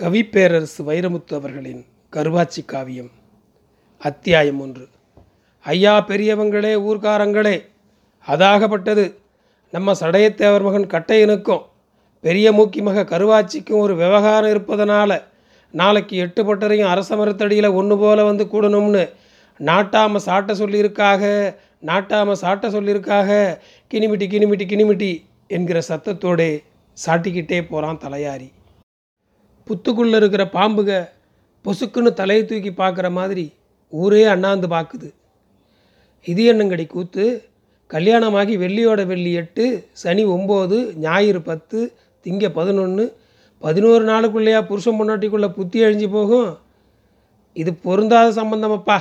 கவிப்பேரரசு வைரமுத்து அவர்களின் கருவாச்சி காவியம். அத்தியாயம் ஒன்று. ஐயா பெரியவங்களே ஊர்க்காரங்களே அதாகப்பட்டது. நம்ம சடையத்தேவர் மகன் கட்டையனுக்கும் பெரிய மூக்கி மக கருவாச்சிக்கும் ஒரு விவகாரம் இருப்பதனால நாளைக்கு எட்டு பட்டரையும் அரச மரத்தடியில் ஒன்று போல வந்து கூடணும்னு நாட்டாம சாட்ட சொல்லியிருக்காக நாட்டாம சாட்ட சொல்லியிருக்காக கிணிமிட்டி கிணிமிட்டி கிணிமிட்டி என்கிற சத்தத்தோடே சாட்டிக்கிட்டே போகிறான் தலையாரி. புத்துக்குள்ளே இருக்கிற பாம்புக பொசுக்குன்னு தலையை தூக்கி பார்க்குற மாதிரி ஊரே அண்ணாந்து பார்க்குது இது என்னங்கடி கூத்து கல்யாணமாகி வெள்ளியோட வெள்ளி எட்டு சனி ஒம்பது ஞாயிறு பத்து திங்க பதினொன்று பதினோரு நாளுக்குள்ளேயா புருஷன் பொண்டாட்டிக்குள்ளே புத்தி அழிஞ்சு போகும். இது பொருந்தாத சம்பந்தமப்பா.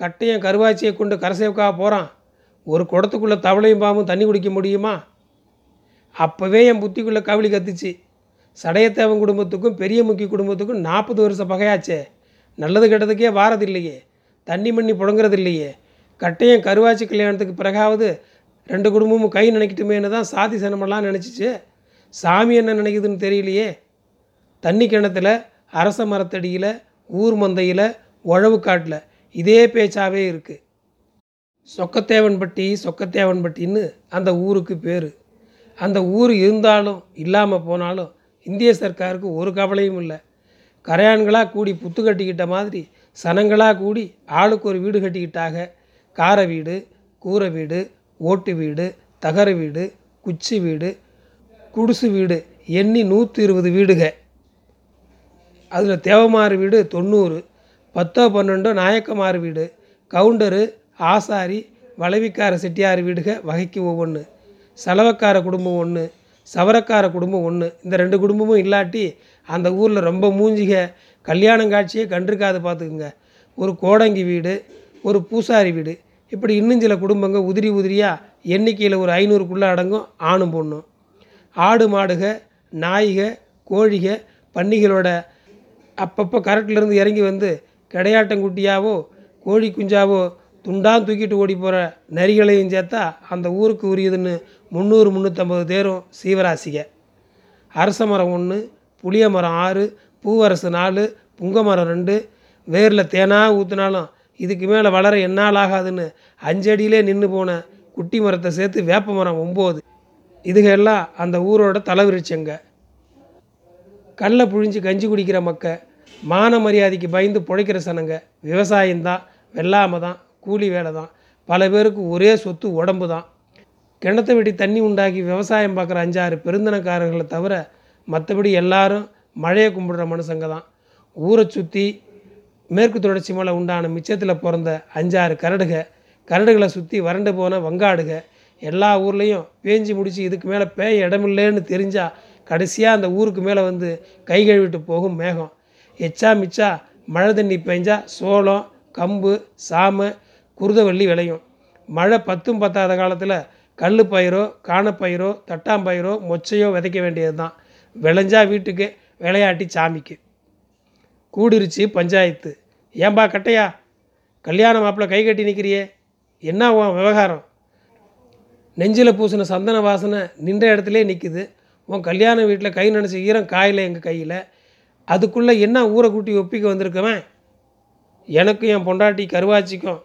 கட்டையும் கருவாச்சியை கொண்டு கரசேவுக்காக போகிறான் ஒரு குடத்துக்குள்ளே தவளையும் பாம்பும் தண்ணி குடிக்க முடியுமா? அப்போவே என் புத்திக்குள்ளே கவிழி கத்துச்சு. சடையத்தேவன் குடும்பத்துக்கும் பெரிய முக்கி குடும்பத்துக்கும் நாற்பது வருஷம் பகையாச்சே. நல்லது கெட்டதுக்கே வாரதில்லையே. தண்ணி மண்ணி புழங்குறது இல்லையே கட்டையும் கருவாச்சி கல்யாணத்துக்கு பிறகாவது ரெண்டு குடும்பமும் கை நினைக்கட்டுமேனு தான் சாதி சனமெல்லாம் நினச்சிச்சு. சாமி என்ன நினைக்குதுன்னு தெரியலையே. தண்ணி கிணத்துல அரச மரத்தடியில் ஊர் மந்தையில் உழவு காட்டில் இதே பேச்சாவே இருக்குது சொக்கத்தேவன்பட்டி சொக்கத்தேவன்பட்டின்னு அந்த ஊருக்கு பேர். அந்த ஊர் இருந்தாலும் இல்லாமல் போனாலும் இந்திய சர்க்காருக்கு ஒரு கவலையும் இல்லை. கரையான்களாக கூடி புத்து கட்டிக்கிட்ட மாதிரி சனங்களாக கூடி ஆளுக்கு ஒரு வீடு கட்டிக்கிட்டாக. கார வீடு கூரை வீடு ஓட்டு வீடு தகர வீடு குச்சி வீடு குடிசு வீடு எண்ணி நூற்றி இருபது வீடுக. அதில் தேவமாறு வீடு தொண்ணூறு பத்தோ பன்னெண்டோ நாயக்கமாறு வீடு கவுண்டரு ஆசாரி வளவிக்கார செட்டியார் வீடுக வகைக்கு ஒவ்வொன்று செலவக்கார குடும்பம் ஒன்று சவரக்கார குடும்பம் ஒன்று இந்த ரெண்டு குடும்பமும் இல்லாட்டி அந்த ஊரில் ரொம்ப மூஞ்சிக கல்யாணம் காட்சியே கண்டிருக்காது பார்த்துக்குங்க ஒரு கோடங்கி வீடு ஒரு பூசாரி வீடு. இப்படி இன்னும் சில குடும்பங்கள் உதிரி உதிரியாக எண்ணிக்கையில் ஒரு ஐநூறுக்குள்ளே அடங்கும் ஆணும் பொண்ணும். ஆடு மாடுக நாய்க கோழிக பன்னிகளோட அப்பப்போ கரட்டிலேருந்து இறங்கி வந்து கிடையாட்டங்குட்டியாவோ கோழி குஞ்சாவோ துண்டான் தூக்கிட்டு ஓடி போகிற நரிகளையும் சேர்த்தா அந்த ஊருக்கு உரியதுன்னு முந்நூறு முந்நூற்றம்பது தேரும் சீவராசிக. அரச மரம் ஒன்று புளிய மரம் ஆறு பூவரசு நாலு புங்க மரம் ரெண்டு வேரில் தேனாக ஊற்றினாலும் இதுக்கு மேலே வளர என்னால் ஆகாதுன்னு அஞ்சடியிலே நின்று போன குட்டி மரத்தை சேர்த்து வேப்ப மரம் ஒம்பது. இதுகெல்லாம் அந்த ஊரோட தலைவிரிச்சங்க கல்லை புழிஞ்சு கஞ்சி குடிக்கிற மக்க மான மரியாதைக்கு பயந்து பிழைக்கிற சனங்க. விவசாயம்தான் வெள்ளாமை தான் கூலி வேலை தான் பல பேருக்கு ஒரே சொத்து உடம்பு தான் கிணத்தை வெட்டி தண்ணி உண்டாக்கி விவசாயம் பார்க்குற அஞ்சாறு பெருந்தனக்காரர்களை தவிர மற்றபடி எல்லாரும் மழையை கும்பிடுற மனுஷங்க தான். ஊரை சுற்றி மேற்கு தொடர்ச்சி மலை உண்டான மிச்சத்தில் பிறந்த அஞ்சாறு கரடுக கரடுகளை சுற்றி வறண்டு போன வங்காடுக எல்லா ஊர்லேயும் பேஞ்சு முடித்து இதுக்கு மேலே பேய இடமில்லைன்னு தெரிஞ்சால் கடைசியாக அந்த ஊருக்கு மேலே வந்து கை கழுவிட்டு போகும் மேகம். எச்சா மிச்சா மழை தண்ணி பெஞ்சா சோளம் கம்பு சாமை குருதவள்ளி விளையும். மழை பத்தும் பத்தாத காலத்தில் கல் பயிரோ காணப்பயிரோ தட்டாம்பயிரோ மொச்சையோ விதைக்க வேண்டியது தான் விளைஞ்சா வீட்டுக்கு விளையாட்டி சாமிக்கு. கூடிருச்சு பஞ்சாயத்து. ஏன்பா கட்டையா? கல்யாண மாப்பிள்ளை கை கட்டி நிற்கிறியே என்ன உன் விவகாரம்? நெஞ்சில் பூசின சந்தன வாசனை நின்ற இடத்துலே நிற்குது உன் கல்யாண வீட்டில் கை நினச்ச ஈரம் காயில் எங்கள் கையில்? அதுக்குள்ளே என்ன ஊரை கூட்டி ஒப்பிக்க வந்திருக்கவன்? எனக்கும் என் பொண்டாட்டி கருவாச்சிக்கும்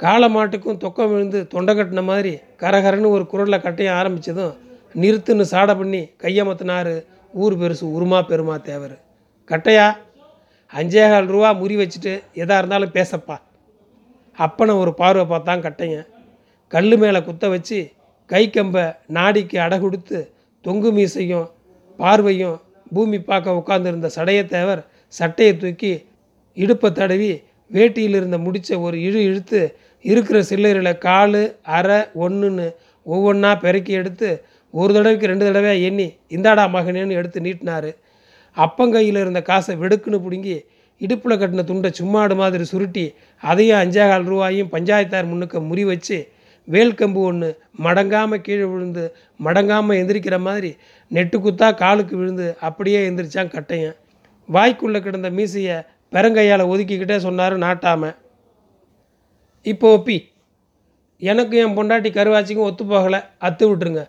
காளை மாட்டுக்கும் தொக்கம் விழுந்து தொண்டை கட்டின மாதிரி கரகரன்னு ஒரு குரலில் கட்டைய ஆரம்பித்ததும் நிறுத்துன்னு சாடை பண்ணி கையமத்தினாரு ஊர் பெருசு உருமா பெருமா தேவர். கட்டையா? அஞ்சேகால் ரூபா முறி வச்சுட்டு எதாக இருந்தாலும் பேசப்பா. அப்பனை ஒரு பார்வை பார்த்தான் கட்டைங்க கல் மேலே குத்த வச்சு கை கம்பை நாடிக்கு அடகுடுத்து தொங்கு மீசையும் பார்வையும் பூமி பார்க்க உட்காந்துருந்த சடையத்தேவர் சட்டையை தூக்கி இடுப்பை தடவி வேட்டியில் இருந்த முடிச்ச ஒரு இழு இழுத்து இருக்கிற சில்லறையில் காலு அரை ஒன்றுன்னு ஒவ்வொன்றா பெருக்கி எடுத்து ஒரு தடவைக்கு ரெண்டு தடவை எண்ணி இந்தாடா மகனேன்னு எடுத்து நீட்டினார். அப்பங்கையில் இருந்த காசை வெடுக்குன்னு பிடுங்கி இடுப்பில் கட்டின துண்டை சும்மாடு மாதிரி சுருட்டி அதையும் அஞ்சேகால் ரூபாயும் பஞ்சாயத்தார் முன்னுக்கு முறி வச்சு வேல்கம்பு ஒன்று மடங்காமல் கீழே விழுந்து மடங்காமல் எந்திரிக்கிற மாதிரி நெட்டு குத்தா காலுக்கு விழுந்து அப்படியே எந்திரிச்சான் கட்டையன். வாய்க்குள்ளே கிடந்த மீசையை பெருங்கையால் ஒதுக்கிக்கிட்டே சொன்னார் நாட்டாம. இப்போ ஒப்பி எனக்கும் என் பொண்டாட்டி கருவாச்சிக்கும் ஒத்து போகலை அத்து விட்டுருங்க.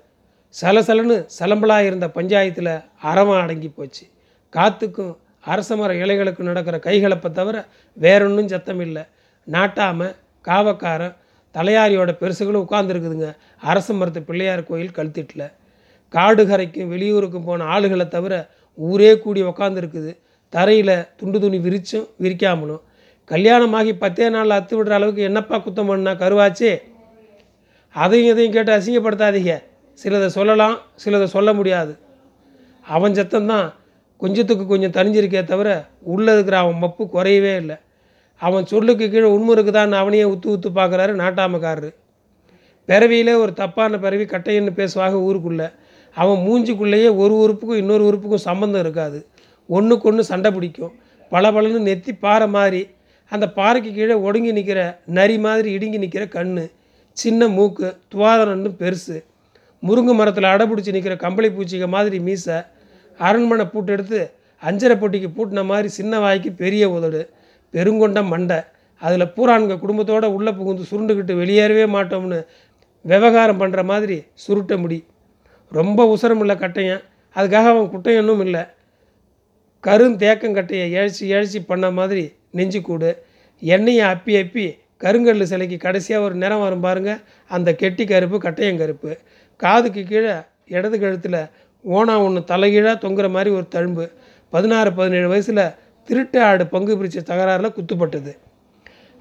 சலசலன்னு சலம்பலாக இருந்த பஞ்சாயத்தில் அறவம் அடங்கி போச்சு. காற்றுக்கும் அரச மர இலைகளுக்கும் நடக்கிற கைகலப்பை தவிர வேறொன்றும் சத்தம் இல்லை நாட்டாம காவக்காரன் தலையாரியோட பெருசுகளும் உட்காந்துருக்குதுங்க அரச மரத்து பிள்ளையார் கோயில் கழுத்திட்டில். காடுகரைக்கும் வெளியூருக்கும் போன ஆளுகளை தவிர ஊரே கூடி உக்காந்துருக்குது. தரையில் துண்டு துணி விரிச்சும் விரிக்காமலும். கல்யாணமாகி பத்தே நாளில் அத்து விடுற அளவுக்கு என்னப்பா குத்தம் பண்ணா கருவாச்சே? அதையும் இதையும் கேட்டு அசிங்கப்படுத்தாதீங்க. சிலதை சொல்லலாம் சிலதை சொல்ல முடியாது. அவன் சத்தம்தான் கொஞ்சத்துக்கு கொஞ்சம் தனிஞ்சிருக்கே தவிர உள்ளே இருக்கிற அவன் மப்பு குறையவே இல்லை. அவன் சொல்லுக்கு கீழே உண்மை இருக்குதான்னு அவனையே உத்து உத்து பார்க்குறாரு நாட்டாமக்காரரு. பிறவியிலே ஒரு தப்பான பிறவி கட்டையன்னு பேசுவாங்க ஊருக்குள்ளே. அவன் மூஞ்சிக்குள்ளேயே ஒரு உறுப்புக்கும் இன்னொரு உறுப்புக்கும் சம்மந்தம் இருக்காது. ஒன்றுக்கு ஒன்று சண்டை பிடிக்கும். பளபளன்னு நெத்தி பாறை மாதிரி அந்த பாறைக்கு கீழே ஒடுங்கி நிற்கிற நரி மாதிரி இடுங்கி நிற்கிற கண் சின்ன மூக்கு துவாரம் பெருசு. முருங்கை மரத்தில் அடைபிடிச்சி நிற்கிற கம்பளி பூச்சிக மாதிரி மீசை அரண்மனை பூட்டு எடுத்து அஞ்சரை பொட்டிக்கு பூட்டின மாதிரி சின்ன வாய்க்கு பெரிய உதடு பெருங்கொண்ட மண்டை. அதில் பூரான்க குடும்பத்தோடு உள்ளே புகுந்து சுருண்டுக்கிட்டு வெளியேறவே மாட்டோம்னு விவகாரம் பண்ணுற மாதிரி சுருட்ட முடி. ரொம்ப உசரம் இல்லை கட்டையன். அதுக்காக அவன் குட்டையனும் இல்லை. கருந்தேக்கங்கட்டையை இழைச்சி இழைச்சி பண்ண மாதிரி நெஞ்சு கூடு. எண்ணெயை அப்பி அப்பி கருங்கல் சிலைக்கு கடைசியாக ஒரு நிறம் வரும் பாருங்கள் அந்த கெட்டி கருப்பு கட்டையங்கருப்பு காதுக்கு கீழே இடது கழுத்தில் ஓனா ஒன்று தலைகீழாக தொங்குற மாதிரி ஒரு தழும்பு. பதினாறு பதினேழு வயசில் திருட்டு ஆடு பங்கு பிரித்த தகராறில் குத்துப்பட்டது.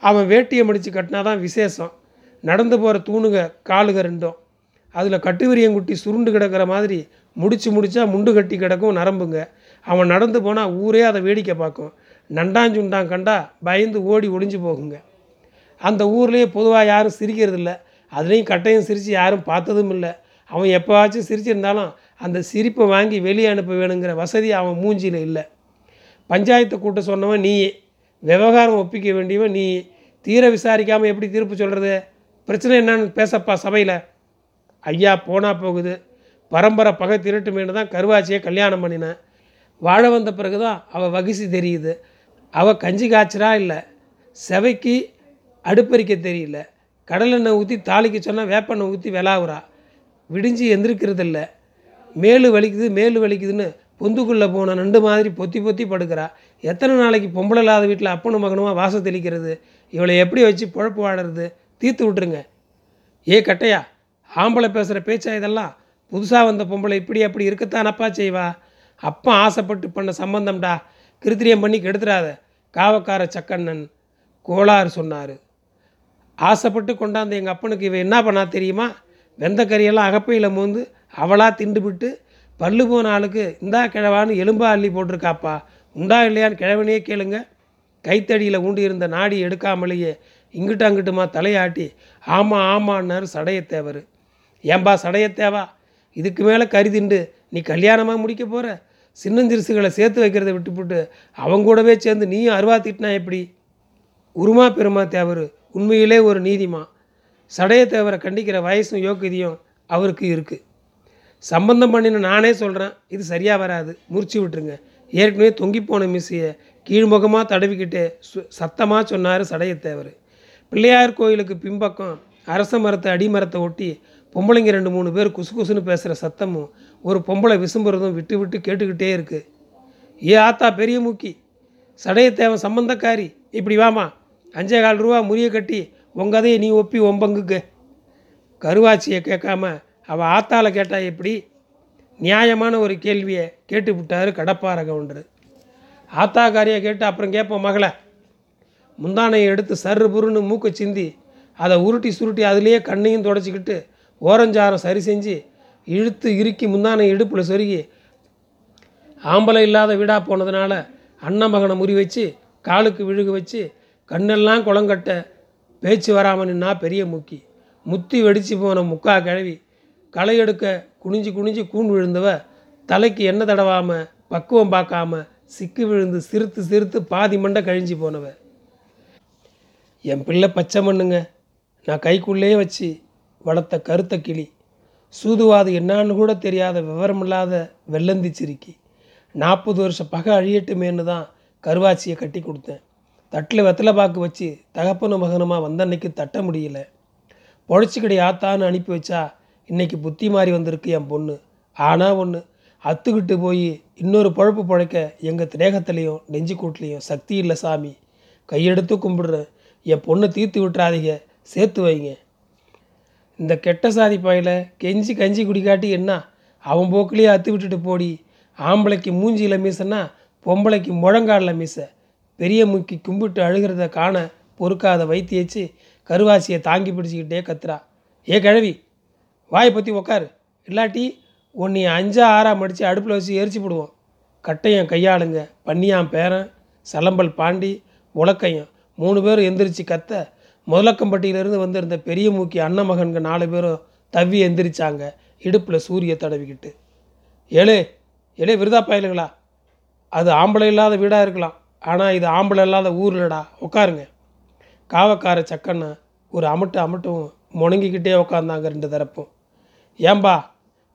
அவன் வேட்டியை மடித்து கட்டினா தான் விசேஷம். நடந்து போகிற தூணுங்க காலுக ரெண்டும். அதில் கட்டுவிரியங்குட்டி சுருண்டு கிடக்கிற மாதிரி முடிச்சு முடிச்சா முண்டு கட்டி கிடக்கும் நரம்புங்க. அவன் நடந்து போனால் ஊரே அதை வேடிக்கை பார்க்கும். நண்டாஞ்சுண்டான் கண்டா பயந்து ஓடி ஒளிஞ்சு போகுங்க. அந்த ஊர்லேயே பொதுவாக யாரும் சிரிக்கிறதில்ல. அதுலேயும் கட்டையும் சிரித்து யாரும் பார்த்ததும் இல்லை. அவன் எப்போவாச்சும் சிரிச்சிருந்தாலும் அந்த சிரிப்பை வாங்கி வெளியே அனுப்ப வேணுங்கிற வசதி அவன் மூஞ்சியில் இல்லை. பஞ்சாயத்தை கூட்ட சொன்னவன் நீயே. விவகாரம் ஒப்பிக்க வேண்டியவன் நீ தீர விசாரிக்காமல் எப்படி தீர்ப்பு சொல்கிறது பிரச்சனை என்னன்னு பேசப்பா சபையில். ஐயா போனால் போகுது. பரம்பரை பகை திருட்டுமேனு தான் கருவாச்சியை கல்யாணம் பண்ணினேன். வாழ வந்த பிறகு தான் அவள் வகிசி தெரியுது. அவள் கஞ்சி காய்ச்சறா இல்லை செவைக்கு அடுப்பறிக்க தெரியல. கடலெண்ணெய் ஊற்றி தாளிக்க சொன்னால் வேப்பெண்ணெய் ஊற்றி விளாவுறா. விடிஞ்சு எந்திருக்கிறதில்ல. மேலு வலிக்குது மேலு வலிக்குதுன்னு பொந்துக்குள்ளே போன நண்டு மாதிரி பொத்தி பொத்தி படுக்கிறா. எத்தனை நாளைக்கு பொம்பளை இல்லாத வீட்டில் அப்பனும் மகனுமா வாசம் தெளிக்கிறது? இவளை எப்படி வச்சு பொழப்பு வாடுறது? தீர்த்து விட்டுருங்க. ஏ கட்டையா ஆம்பளை பேசுகிற பேச்சா இதெல்லாம்? புதுசாக வந்த பொம்பளை இப்படி அப்படி இருக்கத்தான் அப்பா செய்வா. அப்பா ஆசைப்பட்டு பண்ண சம்பந்தம்டா. கிருத்திரியம் பண்ணி கெடுத்துடாத. காவக்கார சக்கண்ணன் கோளாறு சொன்னார். ஆசைப்பட்டு கொண்டாந்த எங்கள் அப்பனுக்கு இவன் என்ன பண்ணா தெரியுமா? வெந்தக்கறியெல்லாம் அகப்பையில் மோந்து அவளாக திண்டுபிட்டு பல்லு போன ஆளுக்கு இந்தா கிழவான்னு எலும்பா அள்ளி போட்டிருக்காப்பா. உண்டா இல்லையான்னு கிழவனையே கேளுங்க. கைத்தடியில் ஊண்டி இருந்த நாடி எடுக்காமலேயே இங்கிட்ட அங்கிட்டுமா தலையாட்டி ஆமாம் ஆமான்னாரு சடையத்தேவர். ஏன்பா சடையத்தேவா? இதுக்கு மேலே கறி திண்டு. நீ கல்யாணமாக முடிக்க போகிற சின்னஞ்சிறுசுகளை சேர்த்து வைக்கிறத விட்டுப்புட்டு அவங்க கூடவே சேர்ந்து நீயும் அருவா திட்டினா எப்படி? உருமா பெருமா தேவர் உண்மையிலே ஒரு நீதிமா. சடைய தேவரை கண்டிக்கிற வயசும் யோக்கியதையும் அவருக்கு இருக்குது சம்பந்தம் பண்ணின நானே சொல்கிறேன் இது சரியாக வராது முறிச்சு விட்டுருங்க. ஏற்கனவே தொங்கி போன மிஸ்ஸையை கீழ்முகமாக தடவிக்கிட்டே சு சத்தமாக சொன்னார் சடையத்தேவர் பிள்ளையார் கோயிலுக்கு பின்பக்கம் அரச மரத்தை அடிமரத்தை ஒட்டி பொம்பளைங்க ரெண்டு மூணு பேர் குசு குசுன்னு பேசுகிற சத்தமும் ஒரு பொம்பளை விசும்புறதும் விட்டு விட்டு கேட்டுக்கிட்டே இருக்குது ஏ ஆத்தா பெரிய மூக்கி சடையத்தேவன் சம்பந்தக்காரி இப்படி வாமா. அஞ்சே கால் ரூபா முறிய கட்டி உங்கதையை நீ ஒப்பி ஒம்பங்குக்கு கருவாச்சியை கேட்காம அவள் ஆத்தால கேட்டா எப்படி? நியாயமான ஒரு கேள்வியை கேட்டு விட்டாரு கடப்பார கவுண்டர் ஆத்தாக்காரியை கேட்டு அப்புறம் கேட்போம் மகளை. முந்தானையை எடுத்து சர்ரு புருன்னு மூக்கை சிந்தி அதை உருட்டி சுருட்டி அதுலேயே கண்ணையும் தொடச்சிக்கிட்டு ஓரஞ்சாரம் சரி செஞ்சு இழுத்து இறுக்கி முந்தானை இடுப்பில் சொருகி ஆம்பளை இல்லாத வீடாக போனதுனால அண்ணன் மகனை முறி வச்சு காலுக்கு விழுகு வச்சு கண்ணெல்லாம் குளங்கட்ட பேச்சு வராமல் நின்னா பெரிய முக்கி. முத்தி வெடித்து போன முக்கா கிழவி களை எடுக்க குனிஞ்சு குனிஞ்சு கூண் விழுந்தவ தலைக்கு எண்ணெய் தடவாமல் பக்குவம் பார்க்காம சிக்கு விழுந்து சிரித்து சிரித்து பாதி மண்டை கழிஞ்சு போனவ. என் பிள்ளை பச்சை மண்ணுங்க. நான் கைக்குள்ளேயே வச்சு வளர்த்த கருத்த கிளி. சூதுவாது என்னான்னு கூட தெரியாத விவரமில்லாத வெள்ளந்தி சிரிக்கி. நாற்பது வருஷம் பகை அழியட்டுமேன்னு தான் கருவாச்சியை கட்டி கொடுத்தேன். தட்டில் வெத்தலை பாக்கு வச்சு தகப்பனும் மகனுமா வந்தன்னைக்கு தட்ட முடியல. பொழைச்சிக்கடி ஆத்தான்னு அனுப்பி வச்சா இன்னைக்கு புத்தி மாறி வந்திருக்கு என் பொண்ணு. ஆனால் ஒன்று அத்துக்கிட்டு போய் இன்னொரு பழப்பு பழைக்க எங்கள் தேகத்துலேயும் நெஞ்சு கூட்டிலையும் சக்தி இல்லை சாமி. கையெடுத்து கும்பிடுறேன். என் பொண்ணை தீர்த்து விட்டுறாதீங்க. சேர்த்து வைங்க. இந்த கெட்ட சாதி பையில கெஞ்சி கஞ்சி குடிக்காட்டி என்ன? அவன் போக்கிலேயே அத்து விட்டுட்டு போடி. ஆம்பளைக்கு மூஞ்சியில் மீசன்னா பொம்பளைக்கு முழங்காலில் மீச. பெரிய முக்கி கும்பிட்டு அழுகிறத காண பொறுக்காத வைத்தியச்சு கருவாசியை தாங்கி பிடிச்சிக்கிட்டே கத்துறா. ஏ கிழவி வாயை பற்றி உக்காரு. இல்லாட்டி உன்னை அஞ்சா ஆறா மடித்து அடுப்பில் வச்சு எரிச்சு போடுவோம். கட்டையன் கையாளுங்க. பன்னியான் பேரன் சலம்பல் பாண்டி உலக்கையன் மூணு பேரும் எந்திரிச்சு கத்த முதலக்கம்பட்டியிலேருந்து வந்திருந்த பெரிய மூக்கி அண்ணன் மகன்க நாலு பேரும் தவ்வி எந்திரிச்சாங்க. இடுப்பில் சூரிய தடவிக்கிட்டு. ஏழே ஏழே விருதா பயலுங்களா அது ஆம்பளை இல்லாத வீடாக இருக்கலாம். ஆனால் இது ஆம்பளை இல்லாத ஊர்லடா. உட்காருங்க காவக்கார சக்கன்னு ஒரு அமட்டு அமட்டும் முணங்கிக்கிட்டே உக்காந்தாங்க ரெண்டு தரப்பும். ஏம்பா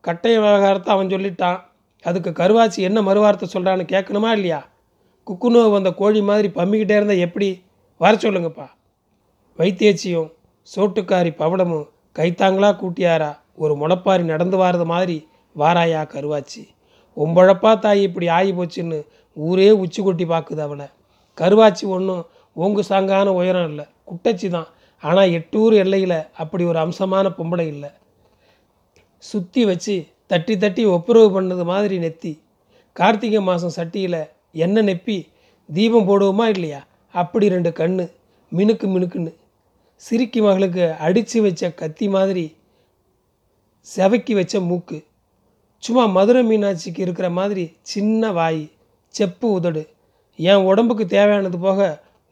கட்டைய விவகாரத்தை அவன் சொல்லிட்டான். அதுக்கு கருவாச்சி என்ன மறுவார்த்தை சொல்கிறான்னு கேட்கணுமா இல்லையா? குக்குனோ வந்த கோழி மாதிரி பம்மிக்கிட்டே இருந்தால் எப்படி? வர சொல்லுங்கப்பா. வைத்தியச்சியும் சோட்டுக்காரி பவளமும் கைத்தாங்களா கூட்டியாரா? ஒரு முளப்பாரி நடந்து வாரது மாதிரி வாராயா கருவாச்சி. உம்பழப்பா தாய் இப்படி ஆகி போச்சுன்னு ஊரே உச்சி கொட்டி பார்க்குது அவளை. கருவாச்சி ஒன்றும் ஓங்கு சாங்கான உயரம் இல்லை. குட்டச்சி தான். ஆனால் எட்டூர் எல்லையில் அப்படி ஒரு அம்சமான பொம்பளை இல்லை. சுற்றி வச்சு தட்டி தட்டி ஒப்புரவு பண்ணது மாதிரி நெத்தி. கார்த்திகை மாதம் சட்டியில் எண்ணெய் நெப்பி தீபம் போடுவோமா இல்லையா? அப்படி ரெண்டு கண்ணு. மினுக்கு மினுக்குன்னு. சிரிக்கி மகளுக்கு அடித்து வச்ச கத்தி மாதிரி செவக்கி வச்ச மூக்கு. சும்மா மதுரை மீனாட்சிக்கு இருக்கிற மாதிரி சின்ன வாய் செப்பு உதடு. என் உடம்புக்கு தேவையானது போக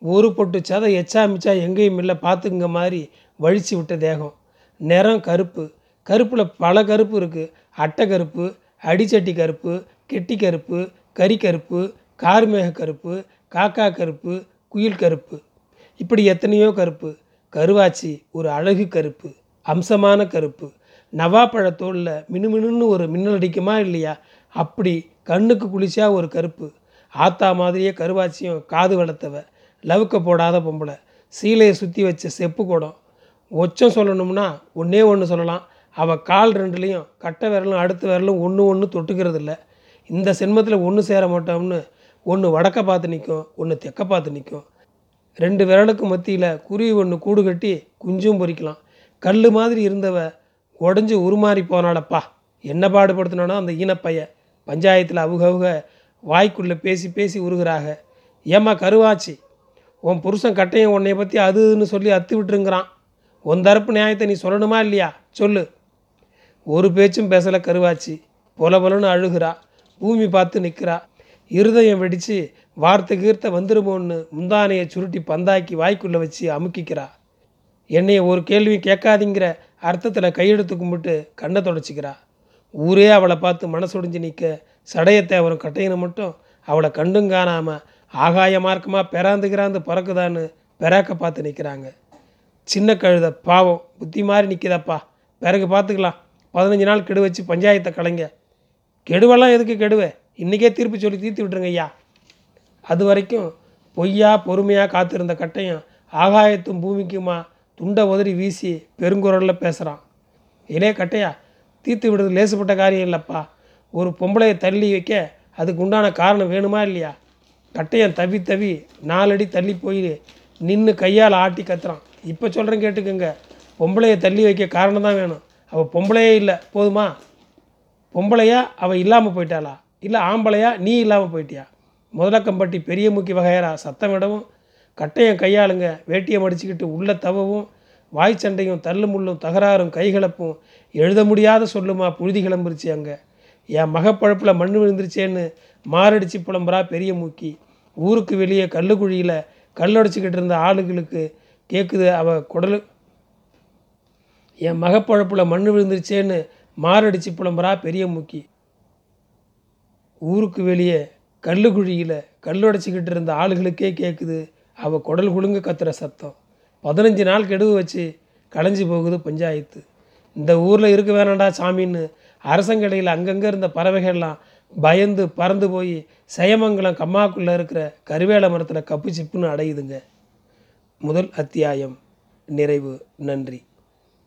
ஒரு பொட்டு சதை எச்சா மிச்சா எங்கேயும் இல்லை பார்த்துங்க மாதிரி வழிச்சு விட்ட தேகம். நிறம் கருப்பு. கருப்பில் பல கருப்பு இருக்குது அட்டை கருப்பு அடிச்சட்டி கருப்பு கெட்டி கருப்பு கறி கருப்பு கார்மேக கருப்பு காக்கா கருப்பு குயில் கருப்பு. இப்படி எத்தனையோ கருப்பு. கருவாச்சி ஒரு அழகு கருப்பு அம்சமான கருப்பு. நவாப்பழத்தோலில் மினுமினுன்னு ஒரு மின்னல் அடிக்குமா இல்லையா? அப்படி கண்ணுக்கு குளிச்சா ஒரு கருப்பு. ஆத்தா மாதிரியே கருவாச்சியும் காது வளர்த்தவ. லவுக்க போடாத பொம்பளை. சீலையை சுற்றி வச்ச செப்பு குடம். ஒச்சம் சொல்லணும்னா ஒன்றே ஒன்று சொல்லலாம். அவள் கால் ரெண்டுலேயும் கட்டை விரலும் அடுத்த விரலும் ஒன்று ஒன்று தொட்டுக்கிறது இல்லை இந்த சென்மத்தில் ஒன்று சேர மாட்டோம்னு ஒன்று வடக்க பார்த்து நிற்கும் ஒன்று தெக்க பார்த்து நிற்கும் ரெண்டு விரலுக்கு மத்தியில் குருவி ஒன்று கூடு கட்டி குஞ்சும் பொறிக்கலாம். கல் மாதிரி இருந்தவ உடஞ்சி உருமாறி போனாளப்பா. என்ன பாடுபடுத்தினானோ அந்த ஈனப்பைய பஞ்சாயத்தில் அவுகவுக வாய்க்குள்ளே பேசி பேசி உருகிறாக. ஏம்மா கருவாச்சி? உன் புருஷன் கட்டையும் உன்னைய பற்றி அதுன்னு சொல்லி அத்து விட்டுருங்கிறான். உன் தரப்பு நியாயத்தை நீ சொல்லணுமா இல்லையா? சொல்லு. ஒரு பேச்சும் பேசலை கருவாச்சி. பொல பொலன்னு அழுகிறா. பூமி பார்த்து நிற்கிறா இருதயம் வெடித்து வார்த்தை கீர்த்த வந்துருமோன்னு முந்தானையை சுருட்டி பந்தாக்கி வாய்க்குள்ளே வச்சு அமுக்கிக்கிறா. என்னைய ஒரு கேள்வி கேட்காதிங்கிற அர்த்தத்தில் கையெடுத்து கும்பிட்டு கண்ணை தொடச்சிக்கிறா. ஊரே அவளை பார்த்து மனசொடிஞ்சு நிற்க சடையத்தை அவரும் கட்டையின மட்டும் அவளை கண்டும் காணாமல் ஆகாய மார்க்கமாக பிறாந்துக்கிறாந்து பறக்குதான்னு பெறாக்க பார்த்து நிற்கிறாங்க சின்ன கழுத பாவம் புத்தி மாதிரி நிற்கிதப்பா பிறகு பார்த்துக்கலாம். பதினஞ்சு நாள் கெடு வச்சு பஞ்சாயத்தை கலைங்க. கெடுவெல்லாம் எதுக்கு கெடுவே? இன்றைக்கே தீர்ப்பு சொல்லி தீர்த்து விட்டுருங்க ஐயா. அது வரைக்கும் பொய்யா பொறுமையாக காத்திருந்த கட்டையும் ஆகாயத்தும் பூமிக்குமா துண்டை உதறி வீசி பெருங்குரலில் பேசுகிறான் இலே கட்டையா தீர்த்து விடுறது லேசுப்பட்ட காரியம் இல்லைப்பா. ஒரு பொம்பளையை தள்ளி வைக்க அதுக்கு உண்டான காரணம் வேணுமா இல்லையா? கட்டையன் தவி தவி நாலடி தள்ளி போய் நின்று கையால் ஆட்டி கத்துறான். இப்போ சொல்கிறேன் கேட்டுக்கோங்க. பொம்பளையை தள்ளி வைக்க காரணம் தான் வேணும். அவள் பொம்பளையே இல்லை. போதுமா? பொம்பளையா அவள் இல்லாமல் போயிட்டாளா? இல்லை ஆம்பளையா நீ இல்லாமல் போயிட்டியா? முதலக்கம்பட்டி பெரிய முக்கி வகையரா சத்தமிடவும் கட்டையம் கையாளுங்க வேட்டியை மடிச்சுக்கிட்டு உள்ள தவவும் வாய் சண்டையும் தள்ளு முள்ளும் தகராறும் கைகலப்பும் எழுத முடியாத சொல்லுமா புழுதி கிளம்புருச்சு அங்கே. என் மகப்பழப்பில் மண் விழுந்துருச்சேன்னு மாரடிச்சு புலம்புறா பெரிய மூக்கி. ஊருக்கு வெளியே கல்லுக்குழியில் கல்லடிச்சுக்கிட்டு இருந்த ஆளுகளுக்கு கேட்குது அவ குடலு. என் மகப்பழப்பில் மண் விழுந்துருச்சேன்னு மாரடிச்சு புலம்புறா பெரிய மூக்கி. ஊருக்கு வெளியே கல்லுக்குழியில் கல்லுடைச்சிக்கிட்டு இருந்த ஆளுகளுக்கே கேட்குது அவள் குடல் குலுங்க கத்துற சத்தம். பதினஞ்சு நாள் கெடுவு வச்சு களைஞ்சி போகுது பஞ்சாயத்து. இந்த ஊரில் இருக்க வேணாண்டா சாமின்னு அரசங்கடையில் அங்கங்கே இருந்த பறவைகள்லாம் பயந்து பறந்து போய் செயமங்கலம் கம்மாக்குள்ளே இருக்கிற கருவேல மரத்தில் கப்பு சிப்புன்னு அடையுதுங்க. முதல் அத்தியாயம். நிறைவு. நன்றி.